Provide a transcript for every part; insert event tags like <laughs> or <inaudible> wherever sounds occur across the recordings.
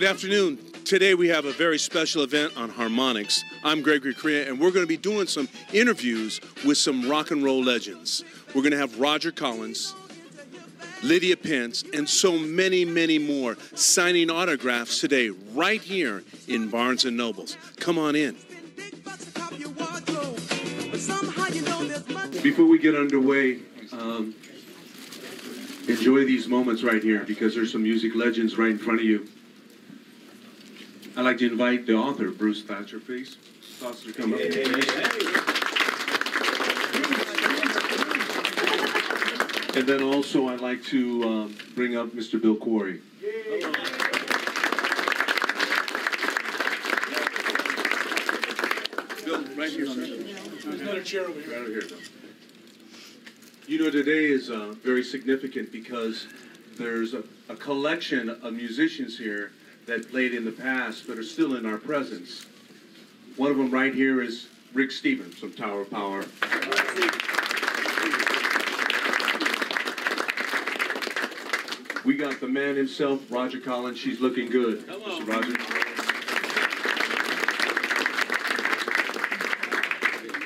good afternoon. Today we have a very special event on harmonics. I'm Gregory Correa, and we're going to be doing some interviews with some rock and roll legends. We're going to have Roger Collins, Lydia Pence, and so many, many more signing autographs today, right here in Barnes and Nobles. Come on in. Before we get underway, um, enjoy these moments right here because there's some music legends right in front of you. I'd like to invite the author, Bruce Tahsler, please. Thoughts to come up. And then also, I'd like to um, bring up Mr. Bill Quarry. Bill, right here, sir. There's another chair over here. Right over here, You know, today is uh, very significant because there's a, a collection of musicians here that played in the past but are still in our presence. One of them right here is Rick Stevens from Tower of Power. We got the man himself, Roger Collins. She's looking good. Mr. Roger.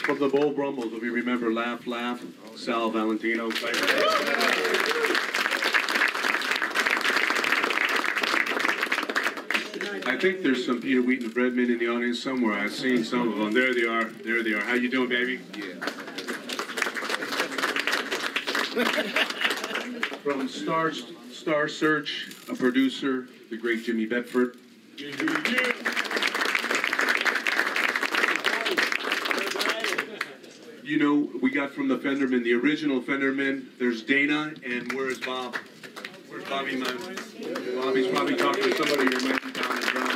From the Beau Brummels, if you remember Laugh Laugh, Sal Valentino. Think there's some Peter Wheat and the Breadmen in the audience somewhere. I've seen some of them. There they are. There they are. How you doing, baby? Yeah. From Star Star Search, a producer, the great Jimmy Bedford. You know, we got from the Fenderman, the original Fenderman. There's Dana, and where's Bob? Where's Bobby? Bobby's probably talking to somebody who might be down the drums.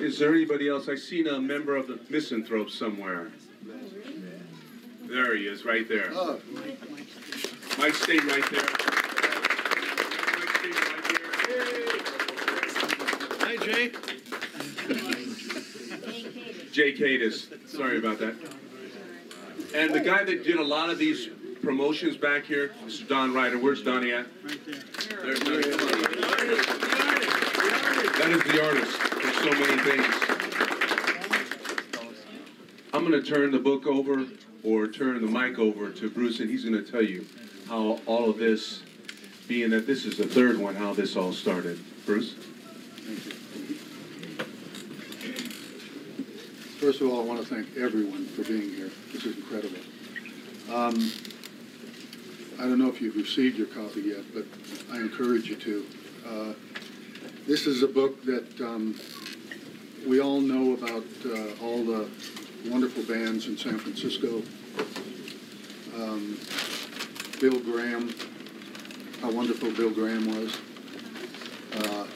Is there anybody else? I seen a member of the Misanthrope somewhere. There he is, right there. Oh. Mike, stay right there. Might stay right there. Hi, Jay. Jay Cadis. Sorry about that. And the guy that did a lot of these promotions back here, Mr. Don Ryder. Where's Donnie at? Right there. There's Donnie. Come. That is the artist for so many things. I'm going to turn the book over or turn the mic over to Bruce, and he's going to tell you how all of this, being that this is the third one, how this all started. Bruce? First of all, I want to thank everyone for being here. This is incredible. Um, I don't know if you've received your copy yet, but I encourage you to. Uh, this is a book that um, we all know about uh, all the wonderful bands in San Francisco. Um, Bill Graham, how wonderful Bill Graham was. Uh,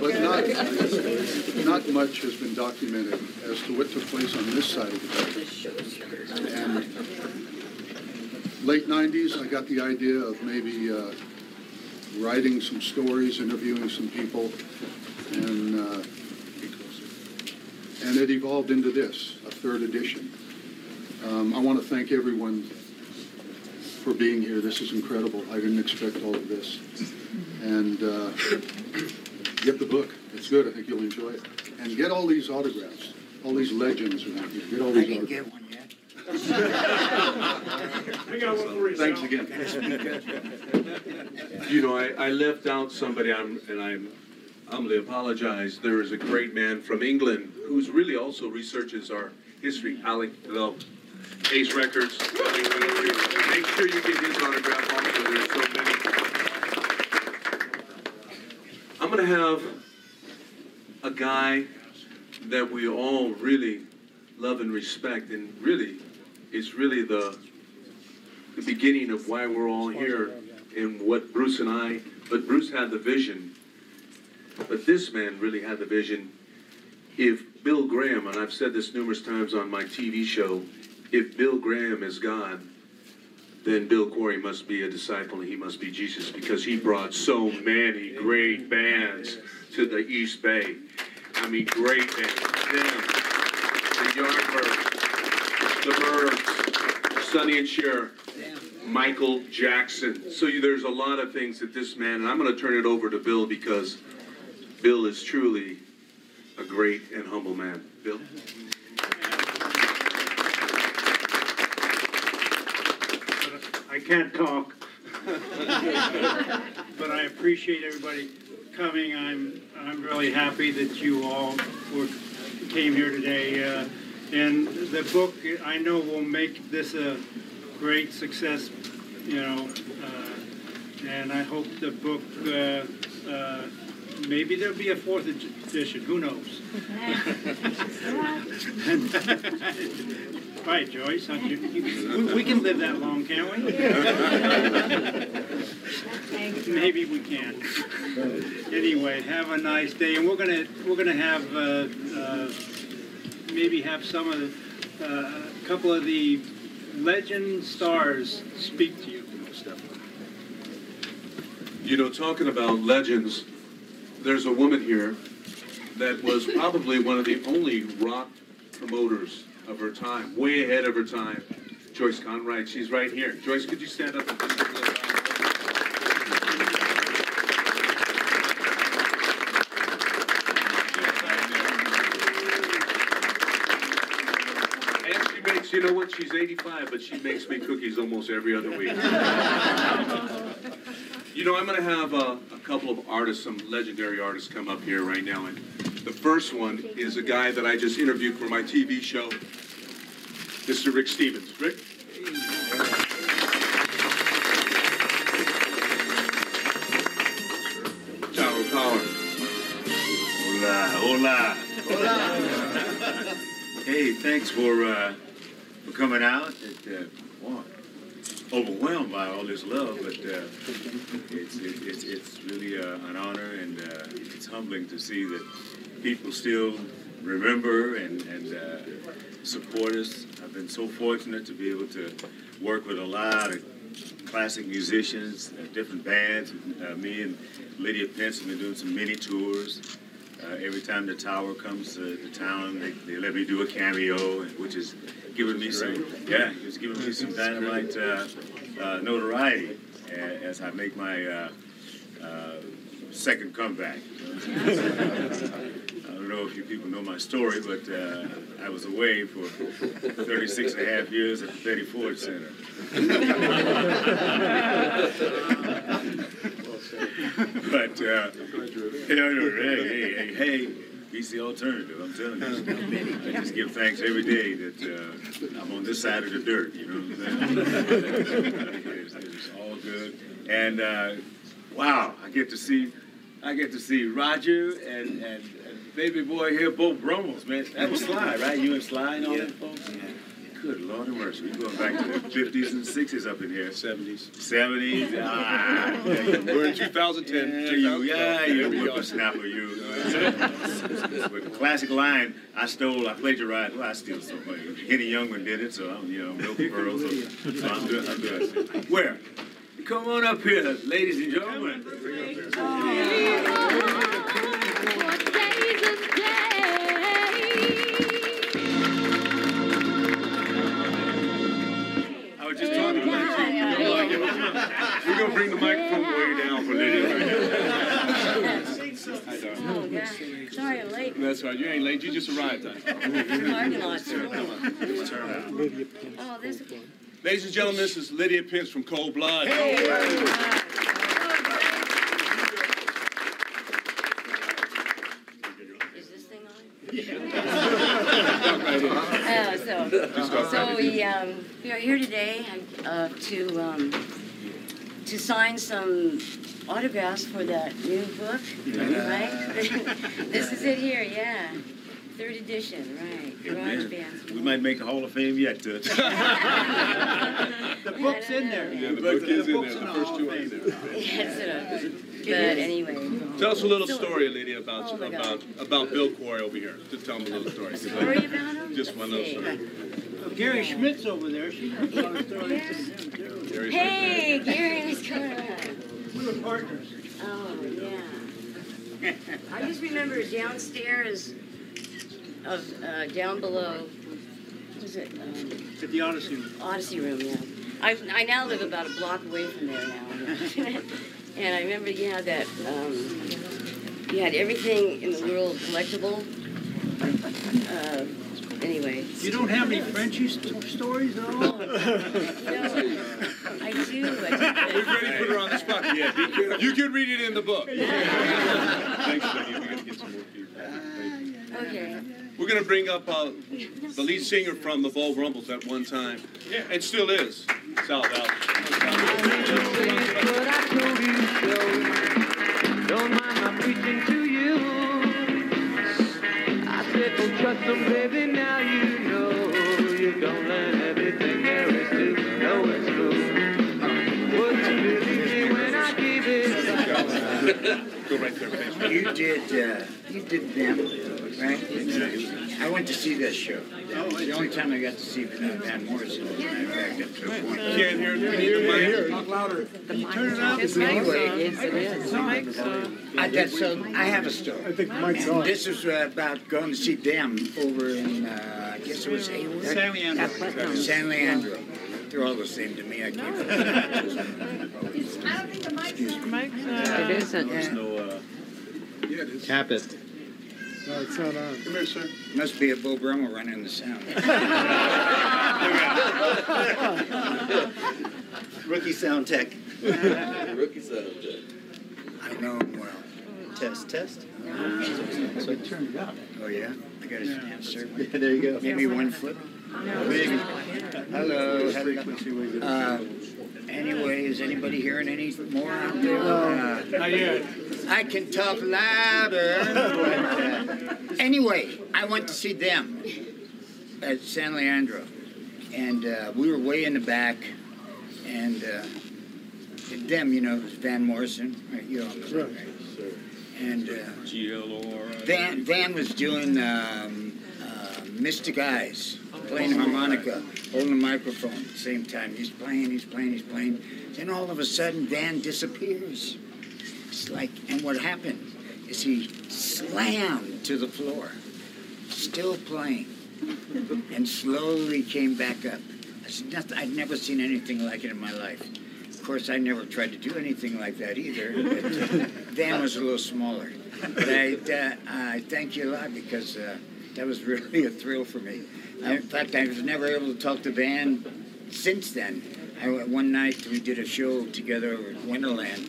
But not, not much has been documented as to what took place on this side of the country. And late 90s, I got the idea of maybe uh, writing some stories, interviewing some people, and uh, and it evolved into this, a third edition. Um, I want to thank everyone for being here. This is incredible. I didn't expect all of this. And uh, get the book. It's good. I think you'll enjoy it. And get all these autographs. All these legends around here. Get all these. I didn't autographs. get one yet. We got one for you. Thanks Sal. again. You know, I, I left out somebody, I'm, and I'm humbly apologize. There is a great man from England who's really also researches our history. Alec developed Ace Records. Make sure you get his autograph also. There's so many. I'm gonna have a guy that we all really love and respect, and really, it's really the the beginning of why we're all here and what Bruce and I, but Bruce had the vision. But this man really had the vision. If Bill Graham, and I've said this numerous times on my TV show, if Bill Graham is God, then Bill Quarry must be a disciple and he must be Jesus because he brought so many great bands to the East Bay. I mean, great bands. Them, the Yardbirds, the Byrds, Sonny and Cher, Michael Jackson. So you, there's a lot of things that this man, and I'm going to turn it over to Bill because Bill is truly a great and humble man. Bill? I can't talk. But I appreciate everybody coming. I'm, I'm really happy that you all were, came here today. Uh, And the book, I know will make this a great success, you know. uh, And I hope the book, uh, uh, maybe there'll be a fourth edition, who knows? <laughs> Right, Joyce? You- you- we- we can live that long, can't we? <laughs> Maybe we can. Anyway, have a nice day, and we're gonna, we're gonna have, uh, uh, maybe have some of, the, uh, a couple of the legend stars speak to you. You know, talking about legends, there's a woman here that was probably one of the only rock promoters of her time, way ahead of her time. Joyce Conrad, she's right here. Joyce, could you stand up and just give a little And she makes, you know what, she's 85, but she makes me cookies almost every other week. <laughs> You know, I'm going to have a, a couple of artists, some legendary artists, come up here right now. And the first one is a guy that I just interviewed for my TV show, Mr. Rick Stevens. Rick? Tower Power. Hola, hola. hey, thanks for uh, for coming out. It, uh, wow, overwhelmed by all this love, but uh, it's, it, it's it's really uh, an honor and uh, it's humbling to see that people still remember and and uh, support us. I've been so fortunate to be able to work with a lot of classic musicians, uh, different bands. Me and Lydia Pence have been doing some mini tours. Uh, every time the tower comes to the town, they, they let me do a cameo, which is giving me some, yeah, it's giving me some dynamite uh, uh, notoriety as I make my uh, uh, second comeback. <laughs> I don't know if you people know my story, but uh, I was away for 36 and a half years at the Betty Ford Center. <laughs> <laughs> <laughs> but uh, you know, hey, hey, hey, hey, he's the alternative. I'm telling you. I just give thanks every day that uh, I'm on this side of the dirt. You know what I'm saying? it's, it's all good. And uh, wow, I get to see, I get to see Roger and and, and baby boy here, both Bromos, man. That was Sly, right? You and Sly and all that folks. Good Lord of mercy. We're going back to the 50s and 60s up in here. 70s. 70s. Ah, We're in 2010. yeah, you, yeah, you whippersnapper, you. With the classic line, I stole, I plagiarized, well, I steal so much. Henny Youngman did it, so I'm, you know, milk pearls. So, so I'm good, I'm doing. Where? Come on up here, ladies and gentlemen. We're going to bring the microphone way down for Lydia. Oh, God. Sorry I'm late. That's right. You ain't late. You just arrived. Parking Oh, this. Ladies and gentlemen, this is Lydia Pence from Cold Blood. Is this thing on? Oh, so, so we, um, we are here today, uh, to, um, to sign some autographs for that new book, right? <laughs> This is it here, yeah. Third edition, right. Garage bands. We might make a Hall of Fame yet, Toots. <laughs> The book's in there. Yeah, the book is in there. The The first two are in there. <laughs> Yes, it is. But anyway. Tell us a little story, Lydia, about Oh, about about Bill Quarry over here. Just tell him a little story. Story about him? Just one Let's little see. story. Gary Schmidt's over there. She knows a lot of stories from him, too. Gary's right Hey, Gary, what's going on? <laughs> We were partners. Oh, yeah. <laughs> I just remember downstairs of, uh, down below, was it? Um, At the Odyssey Room. Odyssey Room, yeah. I, I now live about a block away from there now. <laughs> and I remember you had that, um, you had everything in the world collectible. Uh, anyway. You don't have any Frenchy st- stories at all? No, I do. We've already put her on the spot. Yeah, be careful. You can read it in the book. <laughs> Thanks, buddy. We're gonna get some more people. Okay. We're gonna bring up uh, the lead singer from the Beau Brummels at one time, yeah. and still is, Sal Val. But I told you so. Don't mind my preaching to you. I said, don't trust them, baby. Now you You did, uh, you did them, right? I went to see that show. The only time I got to see Van Van Morrison was when I back up to. Can't hear, you need the mic. Talk louder. Turn it up. Anyway, Yes, it is. I got so, I have a story. I think Mike's on. This was uh, about going to see them over in, uh, I guess it was Hayward? San Leandro. San Leandro. They're all the same to me. I can't. It isn't. No, uh, Tap it. No, it's not on. Come here, sir. Must be a Beau Brummel running the sound. <laughs> Rookie sound tech. Rookie sound. Tech. I know him well. Test, test. So turn it up. Oh, yeah? I got his answer. <laughs> there you go. Maybe one foot. Maybe. Hello. Uh, anyway, is anybody hearing any more out there? Uh, Not yet. I can talk louder. But, uh, anyway, I went to see them at San Leandro, and uh, we were way in the back, and uh, them, you know, it was Van Morrison, right? You all know, that, right? And uh, Van Van was doing um, uh, Mystic Eyes, playing harmonica, holding a microphone at the same time. He's playing, he's playing, he's playing. Then all of a sudden, Dan disappears. It's like, and what happened is he slammed to the floor, still playing, and slowly came back up. I said, nothing, I'd never seen anything like it in my life. Of course, I never tried to do anything like that either. But, uh, Van was a little smaller. But I, uh, I thank you a lot because uh, that was really a thrill for me. I, in fact, I was never able to talk to Van since then. I, one night we did a show together at Wonderland,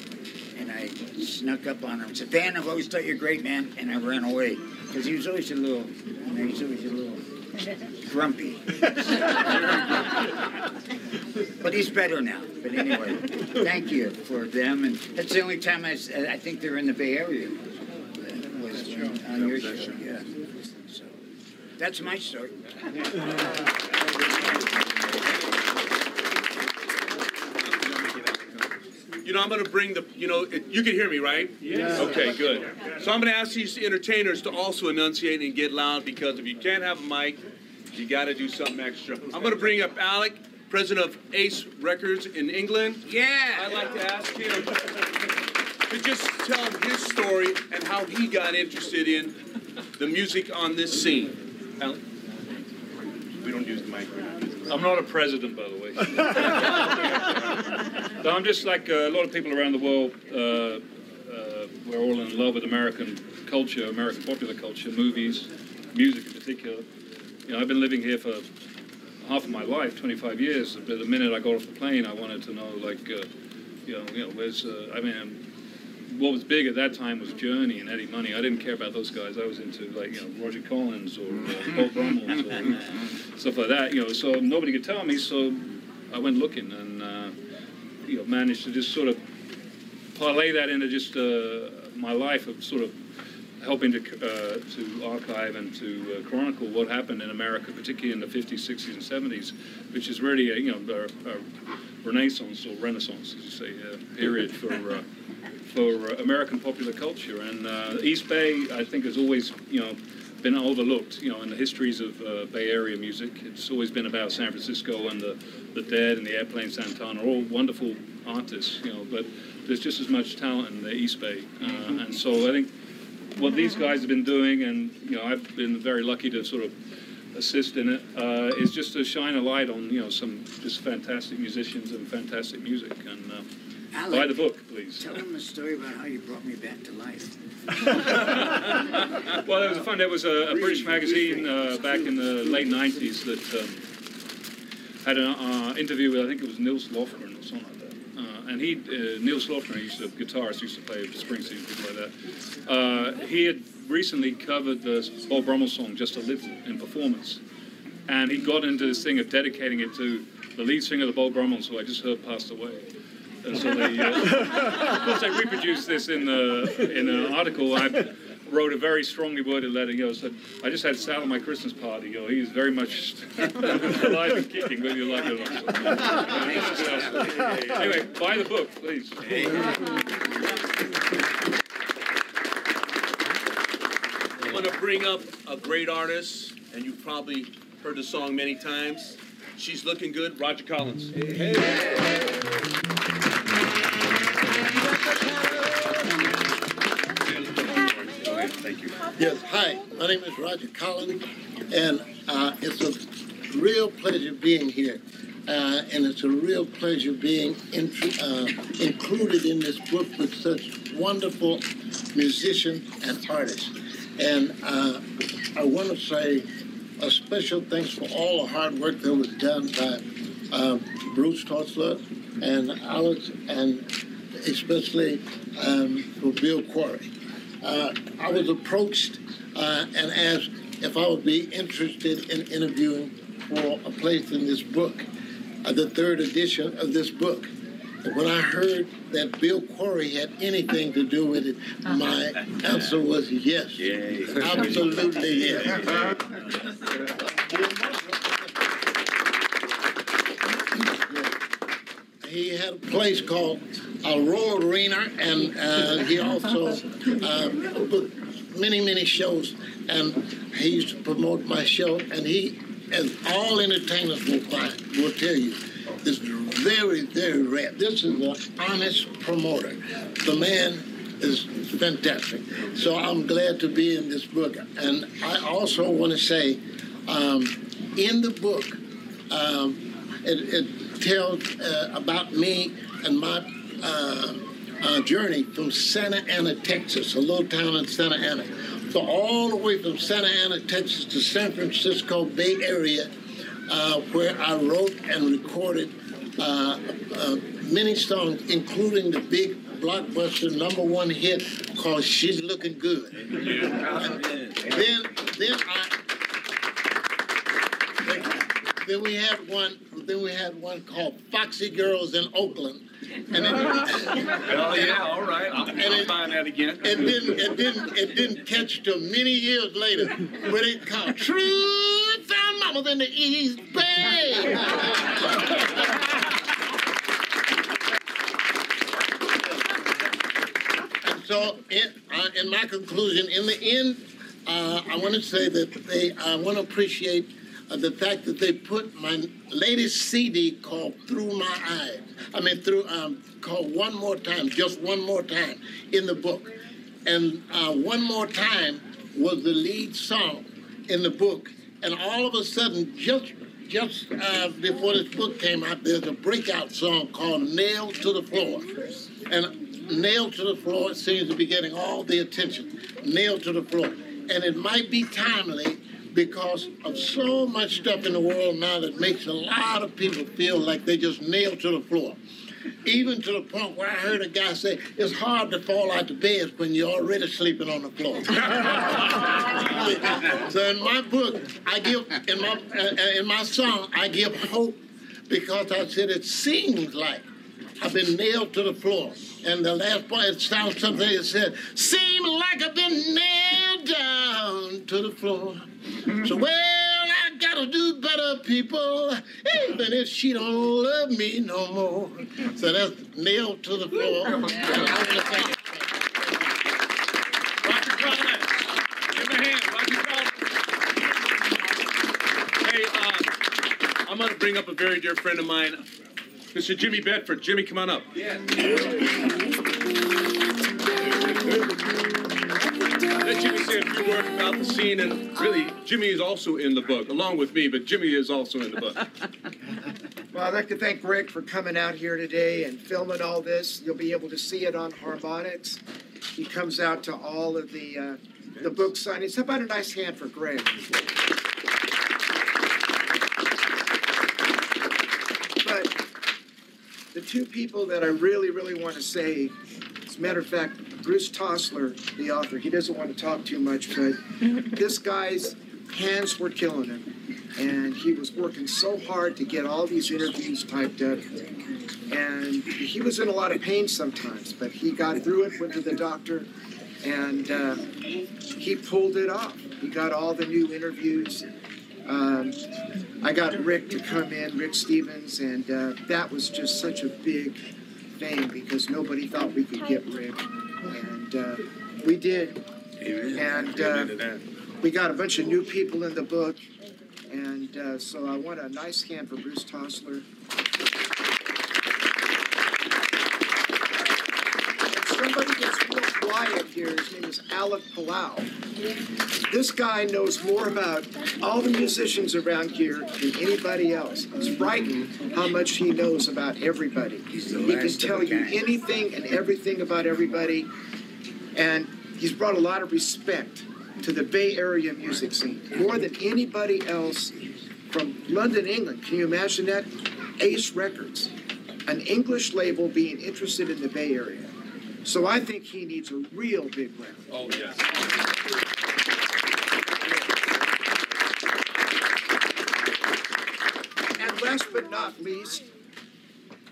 and I snuck up on him and said, Van, I've always thought you're great, man. And I ran away because he was always a little, you know, he's always a little grumpy. <laughs> but he's better now. But anyway, thank you for them. And that's the only time I, I think they're in the Bay Area. Uh, was on, on your show, yeah. So that's my story. You know, I'm going to bring the, you know, it, you can hear me, right? Yes. Okay, good. So I'm going to ask these entertainers to also enunciate and get loud because if you can't have a mic, you got to do something extra. I'm going to bring up Alec, president of Ace Records in England. Yeah. I'd like to ask him to just tell his story and how he got interested in the music on this scene. Alec? We don't use the mic. we don't use the mic. I'm not a president, by the way. <laughs> no, I'm just like uh, a lot of people around the world. Uh, uh, we're all in love with American culture, American popular culture, movies, music in particular. You know, I've been living here for half of my life, 25 years. But the minute I got off the plane, I wanted to know, like, uh, you know, you know, where's? Uh, I mean, what was big at that time was Journey and Eddie Money. I didn't care about those guys. I was into like you know Roger Collins or uh, Paul <laughs> Brummels or stuff like that. You know, so nobody could tell me. So I went looking and uh, you know managed to just sort of parlay that into just uh, my life of sort of helping to uh, to archive and to uh, chronicle what happened in America, particularly in the 50s, 60s, and 70s, which is really a, you know a, a renaissance or renaissance, as you say, period for. For uh, American popular culture. And uh, East Bay, I think, has always, you know, been overlooked, you know, in the histories of uh, Bay Area music. It's always been about San Francisco and the, the Dead and the Airplane Santana, all wonderful artists, you know, but there's just as much talent in the East Bay. Uh, and so I think what these guys have been doing, and, you know, I've been very lucky to sort of assist in it, uh, is just to shine a light on you know some just fantastic musicians and fantastic music. And uh, Alec, buy the book, please. Tell them a story about how you brought me back to life. <laughs> well, there was a fun. There was a, a British magazine uh, back in the late '90s that um, had an uh, interview with I think it was Nils Lofgren or something like that. Uh, and he, uh, Nils Lofgren, used to guitarist, used to play with Springsteen, and people like that. Uh, he had recently covered the Beau Brummel song "Just a Little" in performance, and he got into this thing of dedicating it to the lead singer of the Beau Brummels, who I just heard passed away. And so they, uh, of course, they reproduced this in the in an article. I wrote a very strongly worded letter. You know, said I just had Sal at my Christmas party. You know, he's very much <laughs> alive and kicking, whether you like it or not. anyway, buy the book, please. I'm going to bring up a great artist, and you've probably heard the song many times. She's looking good, Roger Collins. Thank Yes, hi. My name is Roger Collins, and uh, it's a real pleasure being here. Uh, and it's a real pleasure being intru- uh, included in this book with such wonderful musicians and artists. And uh, I want to say a special thanks for all the hard work that was done by uh, Bruce Tahsler and Alex, and especially um, for Bill Quarry. Uh, I was approached uh, and asked if I would be interested in interviewing for a place in this book, uh, the third edition of this book. And when I heard that Bill Quarry had anything to do with it, my answer was yes. Yay. Absolutely yes. <laughs> He had a place called a Aurora Arena, and uh, he also uh, booked many, many shows. And he used to promote my show, and he, as all entertainers will find, will tell you, is very, very rare. This is an honest promoter. The man is fantastic. So I'm glad to be in this book. And I also want to say, um, in the book, um, it, it tells uh, about me and my uh, uh, journey from Santa Ana, Texas, a little town in Santa Ana. So all the way from Santa Ana, Texas to San Francisco Bay Area, uh, where I wrote and recorded uh, uh, many songs, including the big blockbuster number one hit called "She's Looking Good." then, then I. Then we had one. Then we had one called "Foxy Girls in Oakland," and it, <laughs> Oh, yeah, all right. I'll, And it- find that again. it didn't. It didn't. It didn't catch till many years later when it called "True Found Mamas in the East Bay." And so, in, uh, in my conclusion, in the end, uh, I want to say that they. I want to appreciate uh, the fact that they put my latest CD called "Through My Eyes." I mean, through um, called "One More Time," just one more time in the book, and uh, "One More Time" was the lead song in the book, and all of a sudden, just just uh, before this book came out, there's a breakout song called "Nailed to the Floor," and "Nailed to the Floor" seems to be getting all the attention. Nailed to the floor, and it might be timely because of so much stuff in the world now that makes a lot of people feel like they just nailed to the floor. Even to the point where I heard a guy say, it's hard to fall out of bed when you're already sleeping on the floor. <laughs> so in my book, I give, in my, uh, in my song, I give hope because I said it seems like I've been nailed to the floor. And the last part, it sounds something that said, seem like I've been nailed down to the floor. So, well, I gotta do better, people, even if she don't love me no more. So that's nailed to the floor. And I want to thank you. Roger Collins. Give him a hand, Hey, uh, I'm going to bring up a very dear friend of mine, Mr. Jimmy Bedford. Jimmy, come on up. Listen, let Jimmy say a few words about the scene, and really, Jimmy is also in the book, along with me, but Jimmy is also in the book. Well, I'd like to thank Rick for coming out here today and filming all this. You'll be able to see it on Harmonics. He comes out to all of the uh, the book signings. How about a nice hand for Greg? But the two people that I really, really want to say, as a matter of fact, Bruce Tahsler, the author, he doesn't want to talk too much, but <laughs> this guy's hands were killing him. And he was working so hard to get all these interviews typed up. And he was in a lot of pain sometimes, but he got through it, went to the doctor, and uh, he pulled it off. He got all the new interviews. Um, I got Rick to come in, Rick Stevens, and uh, that was just such a big thing because nobody thought we could get Rick, and uh, we did. And uh, we got a bunch of new people in the book, and uh, so I want a nice hand for Bruce Tahsler. And somebody that's real quiet here, his name is Alec Palao. This guy knows more about all the musicians around here than anybody else. It's frightening how much he knows about everybody. He can tell you anything and everything about everybody. And he's brought a lot of respect to the Bay Area music scene, more than anybody else from London, England. Can you imagine that? Ace Records, an English label being interested in the Bay Area. So I think he needs a real big round. Oh, yes. And last but not least,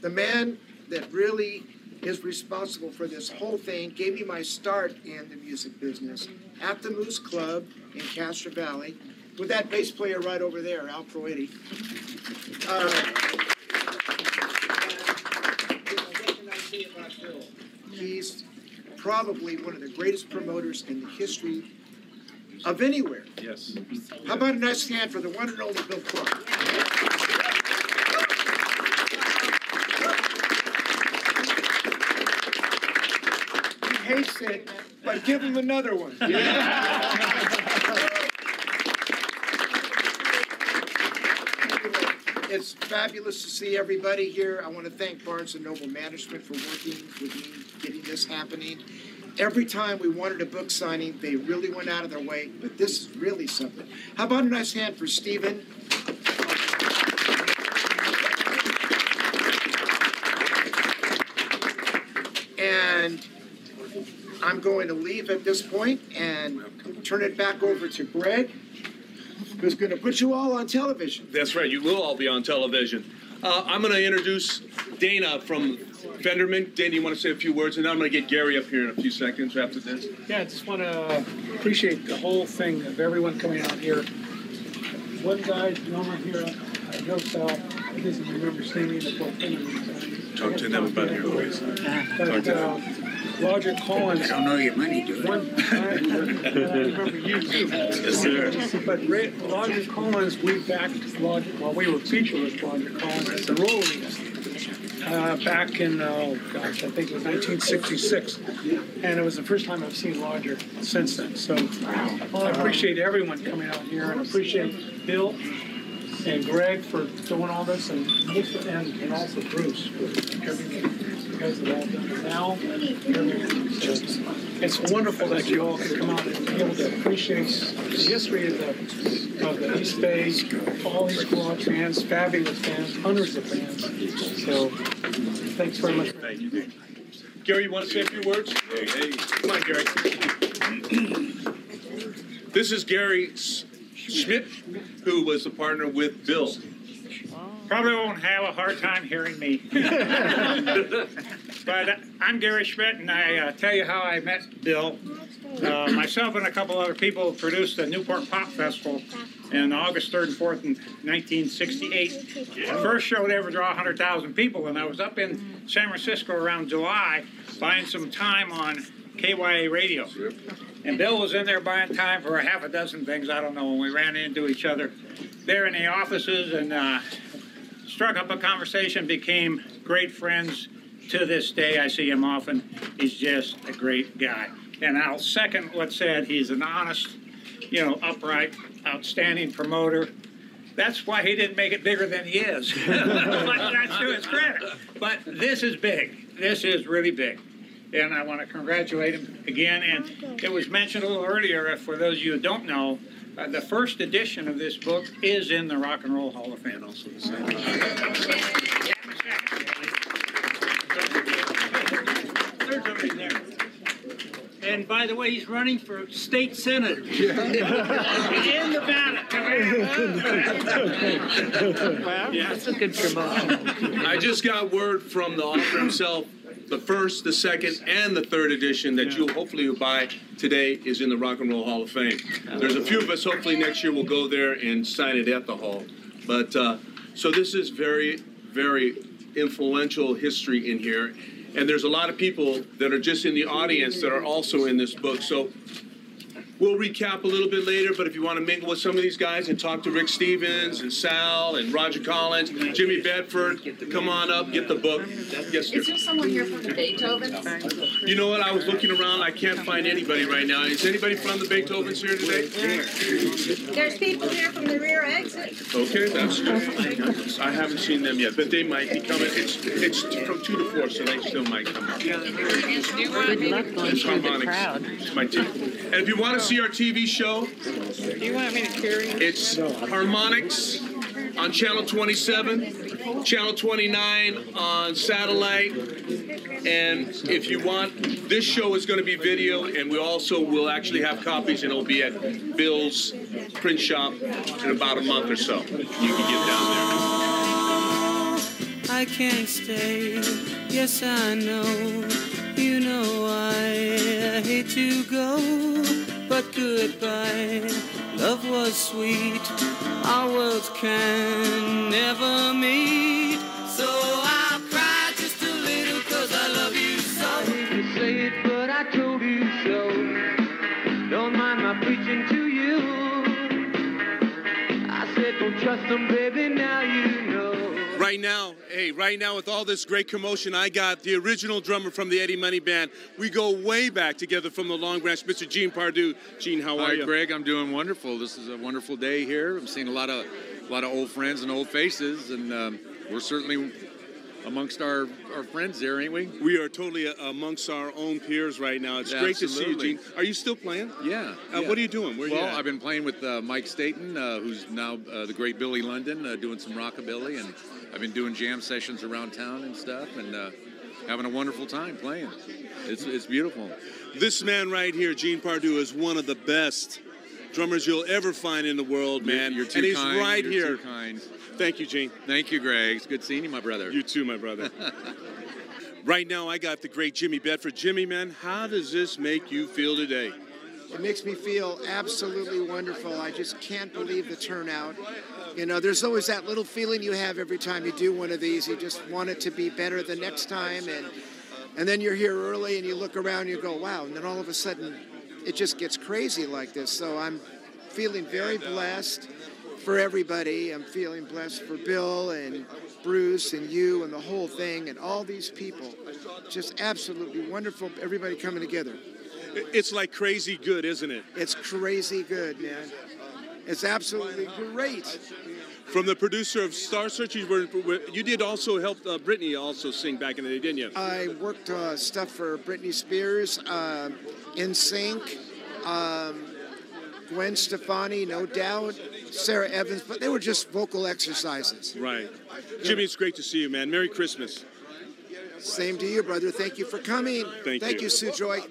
the man that really is responsible for this whole thing, gave me my start in the music business at the Moose Club in Castro Valley with that bass player right over there, Al Proetti. Uh, what can I say about Bill? He's probably one of the greatest promoters in the history of anywhere. Yes. How about a nice hand for the one and only Bill Clark? He hates it, but give him another one. <laughs> It's fabulous to see everybody here. I want to thank Barnes and Noble Management for working with me, getting this happening. Every time we wanted a book signing, they really went out of their way, but this is really something. How about a nice hand for Stephen? And I'm going to leave at this point and turn it back over to Greg, who's going to put you all on television. That's right. You will all be on television. Uh, I'm going to introduce Dana from Fenderman. Dana, you want to say a few words, and then I'm going to get Gary up here in a few seconds after this. Yeah, I just want to appreciate the whole thing of everyone coming out here. One guy, drummer here, uh, Joe Sal, he doesn't remember singing the full thing. Talk to them about your voice. But uh, Roger Collins. I don't know your money, do One, I, I remember you too. Yes, sir. But Ray, Roger Collins, we backed Roger, well, we were featured with Roger Collins at the Rollies. Uh, back in, oh gosh, I think it was 1966. And it was the first time I've seen Roger since then. So I appreciate everyone coming out here and appreciate Bill and Greg for doing all this and, and, and also Bruce for everything you guys have all done now. It's wonderful that you all can come out and be able to appreciate the history of the, of the East Bay, all these garage fans, fabulous fans, hundreds of fans. So thanks very much. Thank you, Gary, you want to say a few words? Hey, hey. Come on, Gary. This is Gary Schmidt, who was a partner with Bill. Probably won't have a hard time hearing me. <laughs> but uh, I'm Gary Schmidt, and I uh, tell you how I met Bill. Uh, myself and a couple other people produced the Newport Pop Festival in August 3rd and 4th in 1968. The first show to ever draw 100,000 people, and I was up in San Francisco around July buying some time on KYA radio. And Bill was in there buying time for a half a dozen things, I don't know, and we ran into each other there in the offices and uh, struck up a conversation, became great friends. To this day, I see him often. He's just a great guy. And I'll second what's said. He's an honest, you know, upright, outstanding promoter. That's why he didn't make it bigger than he is. <laughs> That's to his credit. But this is big. This is really big. And I want to congratulate him again. And it was mentioned a little earlier, for those of you who don't know, uh, the first edition of this book is in the Rock and Roll Hall of Fame. Also, There's something there. And by the way, he's running for state senator in Nevada. Yeah, that's a good promotion. I just got word from the author himself. The first, the second, and the third edition that you'll buy today is in the Rock and Roll Hall of Fame. There's a few of us. Hopefully next year we'll go there and sign it at the hall. But uh, so this is very, very influential history in here, and there's a lot of people that are just in the audience that are also in this book. So We'll recap a little bit later, but if you want to mingle with some of these guys and talk to Rick Stevens and Sal and Roger Collins, Jimmy Bedford, come on up, get the book. Yes, sir. Is there someone here from the Beethovens? You know what? I was looking around. I can't find anybody right now. Is anybody from the Beethovens here today? There's people here from the rear exit. Okay, that's good. I haven't seen them yet, but they might be coming. It's it's from two to four, so they still might come. up. Good luck It's harmonics. crowd. It's my team. And if you want to see our TV show, Do you want me to carry? It's Harmonics on Channel 27, Channel 29 on satellite. And if you want, this show is going to be video, and we also will actually have copies, and it'll be at Bill's print shop in about a month or so. You can get down there. I can't stay. Yes, I know. You know I hate to go, goodbye. Love was sweet. Our worlds can never meet. So I'll cry just a little 'cause I love you so. To say it, but I told you so. Don't mind my preaching to you. I said, don't trust them, baby, you. Right now, hey, right now with all this great commotion, I got the original drummer from the Eddie Money Band. We go way back together from the Long Branch, Mr. Gene Pardue. Gene, how are Hi, you? Greg. I'm doing wonderful. This is a wonderful day here. I'm seeing a lot of, a lot of old friends and old faces, and um, we're certainly amongst our, our friends there, ain't we? We are totally uh, amongst our own peers right now. It's great to see you, Gene. Are you still playing? Yeah. Uh, yeah. What are you doing? Where well, you? I've been playing with uh, Mike Staten, uh, who's now uh, the great Billy London, uh, doing some rockabilly, and I've been doing jam sessions around town and stuff, and uh, having a wonderful time playing. It's, it's beautiful. This man right here, Gene Pardue, is one of the best drummers you'll ever find in the world, man. You're too and he's kind. right You're here. too kind. Thank you, Gene. Thank you, Greg. It's good seeing you, my brother. You too, my brother. <laughs> right now, I got the great Jimmy Bedford. Jimmy, man, how does this make you feel today? It makes me feel absolutely wonderful. I just can't believe the turnout. You know, there's always that little feeling you have every time you do one of these. You just want it to be better the next time, and and then you're here early and you look around and you go, wow, and then all of a sudden it just gets crazy like this. So I'm feeling very blessed for everybody. I'm feeling blessed for Bill and Bruce and you and the whole thing and all these people. Just absolutely wonderful. Everybody coming together. It's like crazy good, isn't it? It's crazy good, man. It's absolutely great. From the producer of Star Search, you, were, you did also help uh, Britney also sing back in the day, didn't you? I worked uh, stuff for Britney Spears, um, NSYNC, um, Gwen Stefani, no doubt, Sarah Evans, but they were just vocal exercises. Right. Jimmy, it's great to see you, man. Merry Christmas. Same to you, brother. Thank you for coming. Thank you. you, Sue Joy.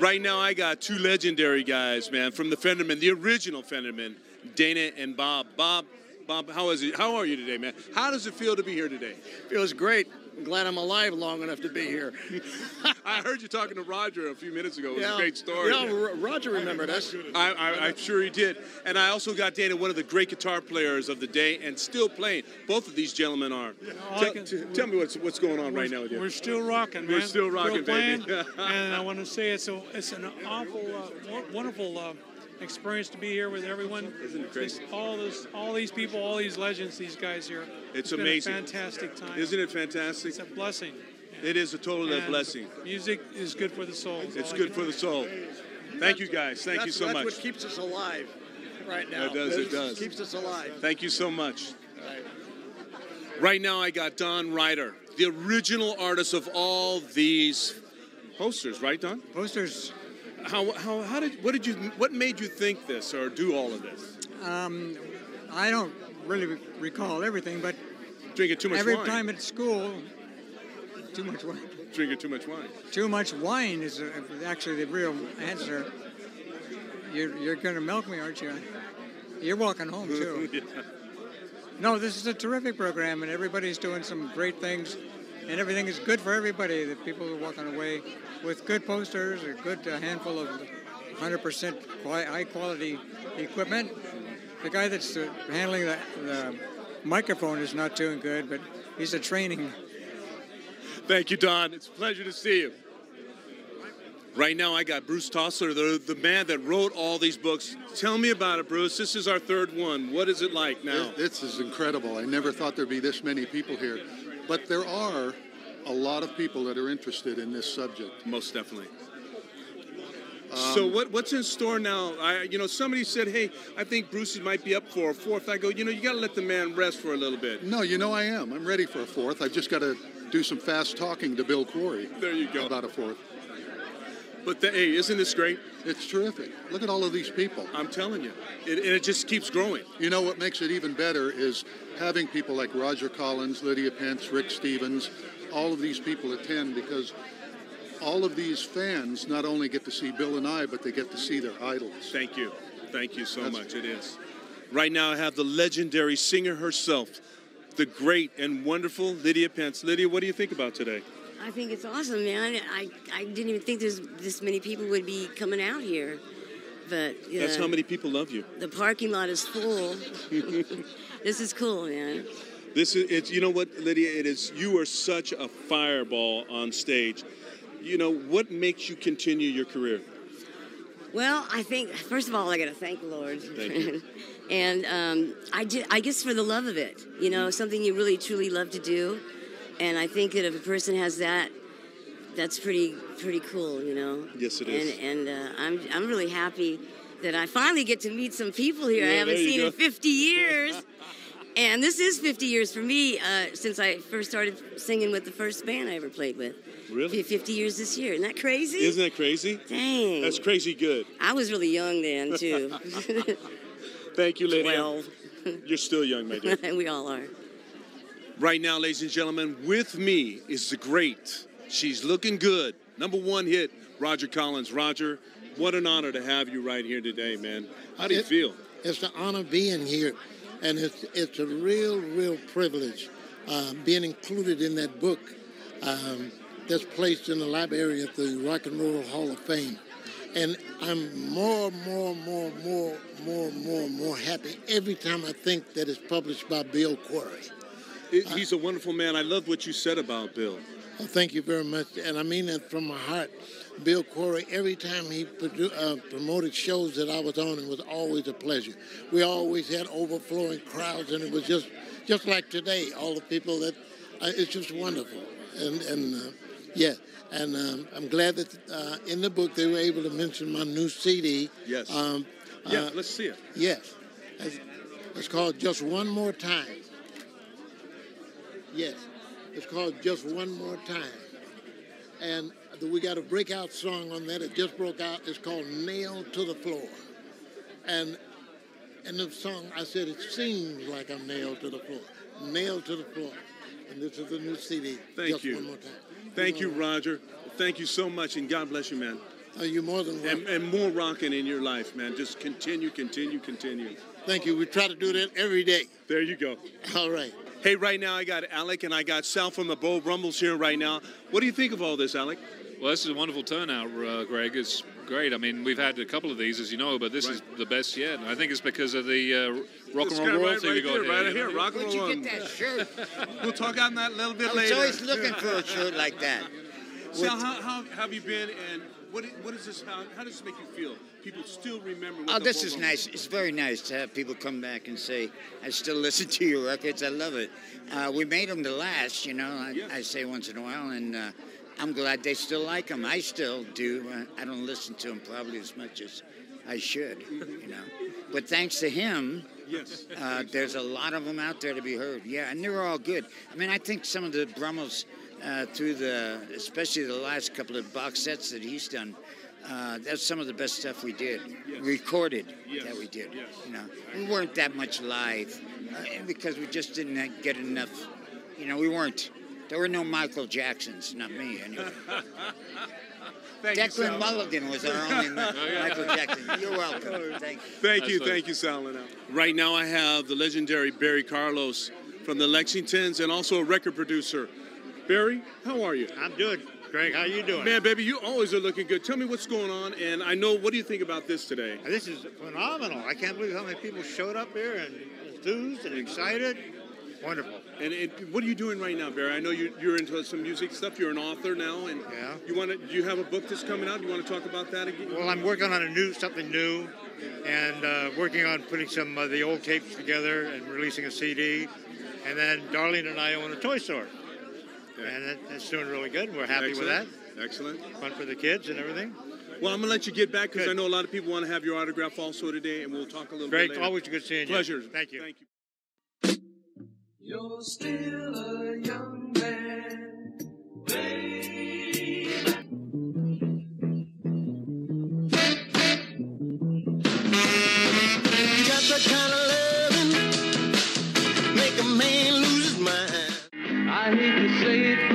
Right now, I got two legendary guys, man, from the Fenderman, the original Fenderman, Dana and Bob. Bob, Bob, how is it? How are you today, man? How does it feel to be here today? Feels great. I'm glad I'm alive long enough to be here. <laughs> I heard you talking to Roger a few minutes ago. It was Yeah. a great story. Yeah, R- Roger remembered us. I, I, I'm sure he did. And I also got Dana, one of the great guitar players of the day, and still playing. Both of these gentlemen are. all I Tell, can- t- tell me what's what's going on right now with you. We're still rocking, man. We're still rocking, playing, baby. <laughs> and I want to say it's a it's an awful, uh, wonderful uh, experience to be here with everyone. Isn't it crazy? All this, all these people, all these legends, these guys here. It's been amazing. a fantastic time. Isn't it fantastic? It's a blessing. It is a total And blessing. Music is good for the soul. is It's good for the soul. Thank you guys. Thank you That's- so that's much. what keeps us alive right now. It does, it does. Keeps us alive. Thank you so much. Right now, I got Don Ryder, the original artist of all these posters. Right, Don? Posters. How, how, how did what did you what made you think this or do all of this? Um, I don't really re- recall everything, but Drinking too much every wine. time at school, too much wine. Drinking too much wine. Too much wine is uh, actually the real answer. You're, you're going to milk me, aren't you? You're walking home <laughs> too. Yeah. No, this is a terrific program, and everybody's doing some great things, and everything is good for everybody. The people are walking away with good posters, a good uh, handful of 100% qui- high quality equipment. The guy that's uh, handling the, the microphone is not doing good, but he's a training. Thank you, Don. It's a pleasure to see you. Right now, I got Bruce Tahsler, the, the man that wrote all these books. Tell me about it, Bruce. This is our third one. What is it like now? It- This is incredible. I never thought there'd be this many people here. But there are a lot of people that are interested in this subject. Most definitely. Um, so what, what's in store now? I, you know, somebody said, "Hey, I think Bruce might be up for a fourth. I go, you know, you got to let the man rest for a little bit. No, you know I am. I'm ready for a fourth. I've just got to do some fast talking to Bill Quarry. There you go. About a fourth. But the, hey, isn't this great? It's terrific. Look at all of these people. I'm telling you, it, and it just keeps growing. You know what makes it even better is having people like Roger Collins, Lydia Pence, Rick Stevens, all of these people attend because all of these fans not only get to see Bill and I, but they get to see their idols. Thank you. Thank you so much. It is. Right now, I have the legendary singer herself, the great and wonderful Lydia Pence. Lydia, what do you think about today? I think it's awesome, man. I, I didn't even think there's this many people would be coming out here, but uh, That's how many people love you. the parking lot is full. <laughs> this is cool, man. This is it's you know what, Lydia, it is you are such a fireball on stage. You know, what makes you continue your career? Well, I think first of all, I got to thank the Lord. Thank you. <laughs> and um, I, ju- I guess for the love of it, you know, something you really truly love to do. And I think that if a person has that, that's pretty pretty cool, you know. Yes, it is. And, and uh, I'm I'm really happy that I finally get to meet some people here I haven't seen in 50 years. <laughs> and this is 50 years for me uh, since I first started singing with the first band I ever played with. Really? 50 years this year. Isn't that crazy? Isn't that crazy? Dang. That's crazy good. I was really young then too. <laughs> Thank you, Lydia. <laughs> Twelve. You're still young, my dear. we all are. Right now, ladies and gentlemen, with me is the great. She's looking good. Number one hit, Roger Collins. Roger, what an honor to have you right here today, man. How do you It- feel? It's an honor being here, and it's it's a real, real privilege uh, being included in that book um, that's placed in the library at the Rock and Roll Hall of Fame. And I'm more, more, more, more, more, more, more happy every time I think that it's published by Bill Quarry. He's a wonderful man. I love what you said about Bill. Well, thank you very much, and I mean that from my heart. Bill Quarry, every time he produ- uh, promoted shows that I was on, it was always a pleasure. We always had overflowing crowds, and it was just just like today. All the people that uh, it's just wonderful, and and uh, yeah, and um, I'm glad that uh, in the book they were able to mention my new CD. Yes. Um, Yeah, uh, let's see it. Yes. It's, it's called Just One More Time. Yes. It's called Just One More Time. And the- we got a breakout song on that. It just broke out. It's called Nailed to the Floor. And in the song, I said, it seems like I'm nailed to the floor. Nailed to the floor. And this is the new CD. Thank just you. One more time. Thank you, Roger. Thank you so much, and God bless you, man. Oh, Are you more than And, and more rocking in your life, man. Just continue, continue, continue. Thank you. We try to do that every day. There you go. All right. Hey, right now I got Alec and I got Sal from the Beau Brummels here right now. What do you think of all this, Alec? Well, this is a wonderful turnout, uh, Greg. It's great. I mean, we've had a couple of these, as you know, but this is the best yet. And I think it's because of the uh, rock and roll royalty right, we got here, here. right you here, rock and Where'd roll. you get that shirt? <laughs> We'll talk on that a little bit I was later. always looking for a shirt like that. Sal, how, how have you been? And What, i- what is this? How, how does this make you feel? People still remember. What Oh, this is nice. It's very nice to have people come back and say, I still listen to your records. I love it. Uh, we made them to last, you know, I, I say once in a while, and uh, I'm glad they still like them. I still do. Uh, I don't listen to them probably as much as I should, you know. But thanks to him, Yes. uh, there's a lot of them out there to be heard. Yeah, and they're all good. I mean, I think some of the Brummels uh, through the, especially the last couple of box sets that he's done, uh, that's some of the best stuff we did, recorded that we did. You know, we weren't that much live uh, because we just didn't uh, get enough. You know, we weren't. There were no Michael Jacksons, not me anyway. <laughs> Thank you, Declan Sal. Mulligan was our only <laughs> Ma- Oh, yeah. Michael Jackson. You're welcome. Thank you. Thank you, thank you, Sal Right now, I have the legendary Barry Carlos from the Lexingtons and also a record producer. Barry, how are you? I'm good. Greg, how are you doing? Man, baby, you always are looking good. Tell me what's going on, and I know. What do you think about this today? This is phenomenal. I can't believe how many people showed up here and enthused and excited. Wonderful. And it, what are you doing right now, Barry? I know you, you're into some music stuff. You're an author now, and Yeah. you want to. You have a book that's coming out. Do you want to talk about that again? Well, I'm working on a new something new, and uh, working on putting some of the old tapes together and releasing a CD. And then Darlene and I own a toy store, and it, it's doing really good. We're happy with that. Excellent. Fun for the kids and everything. Well, I'm gonna let you get back because I know a lot of people want to have your autograph also today, and we'll talk a little Great. bit later. Always a good seeing you. Pleasure. Thank you. Thank you. You're still a young man, babe. Got that kind of I hate to say it,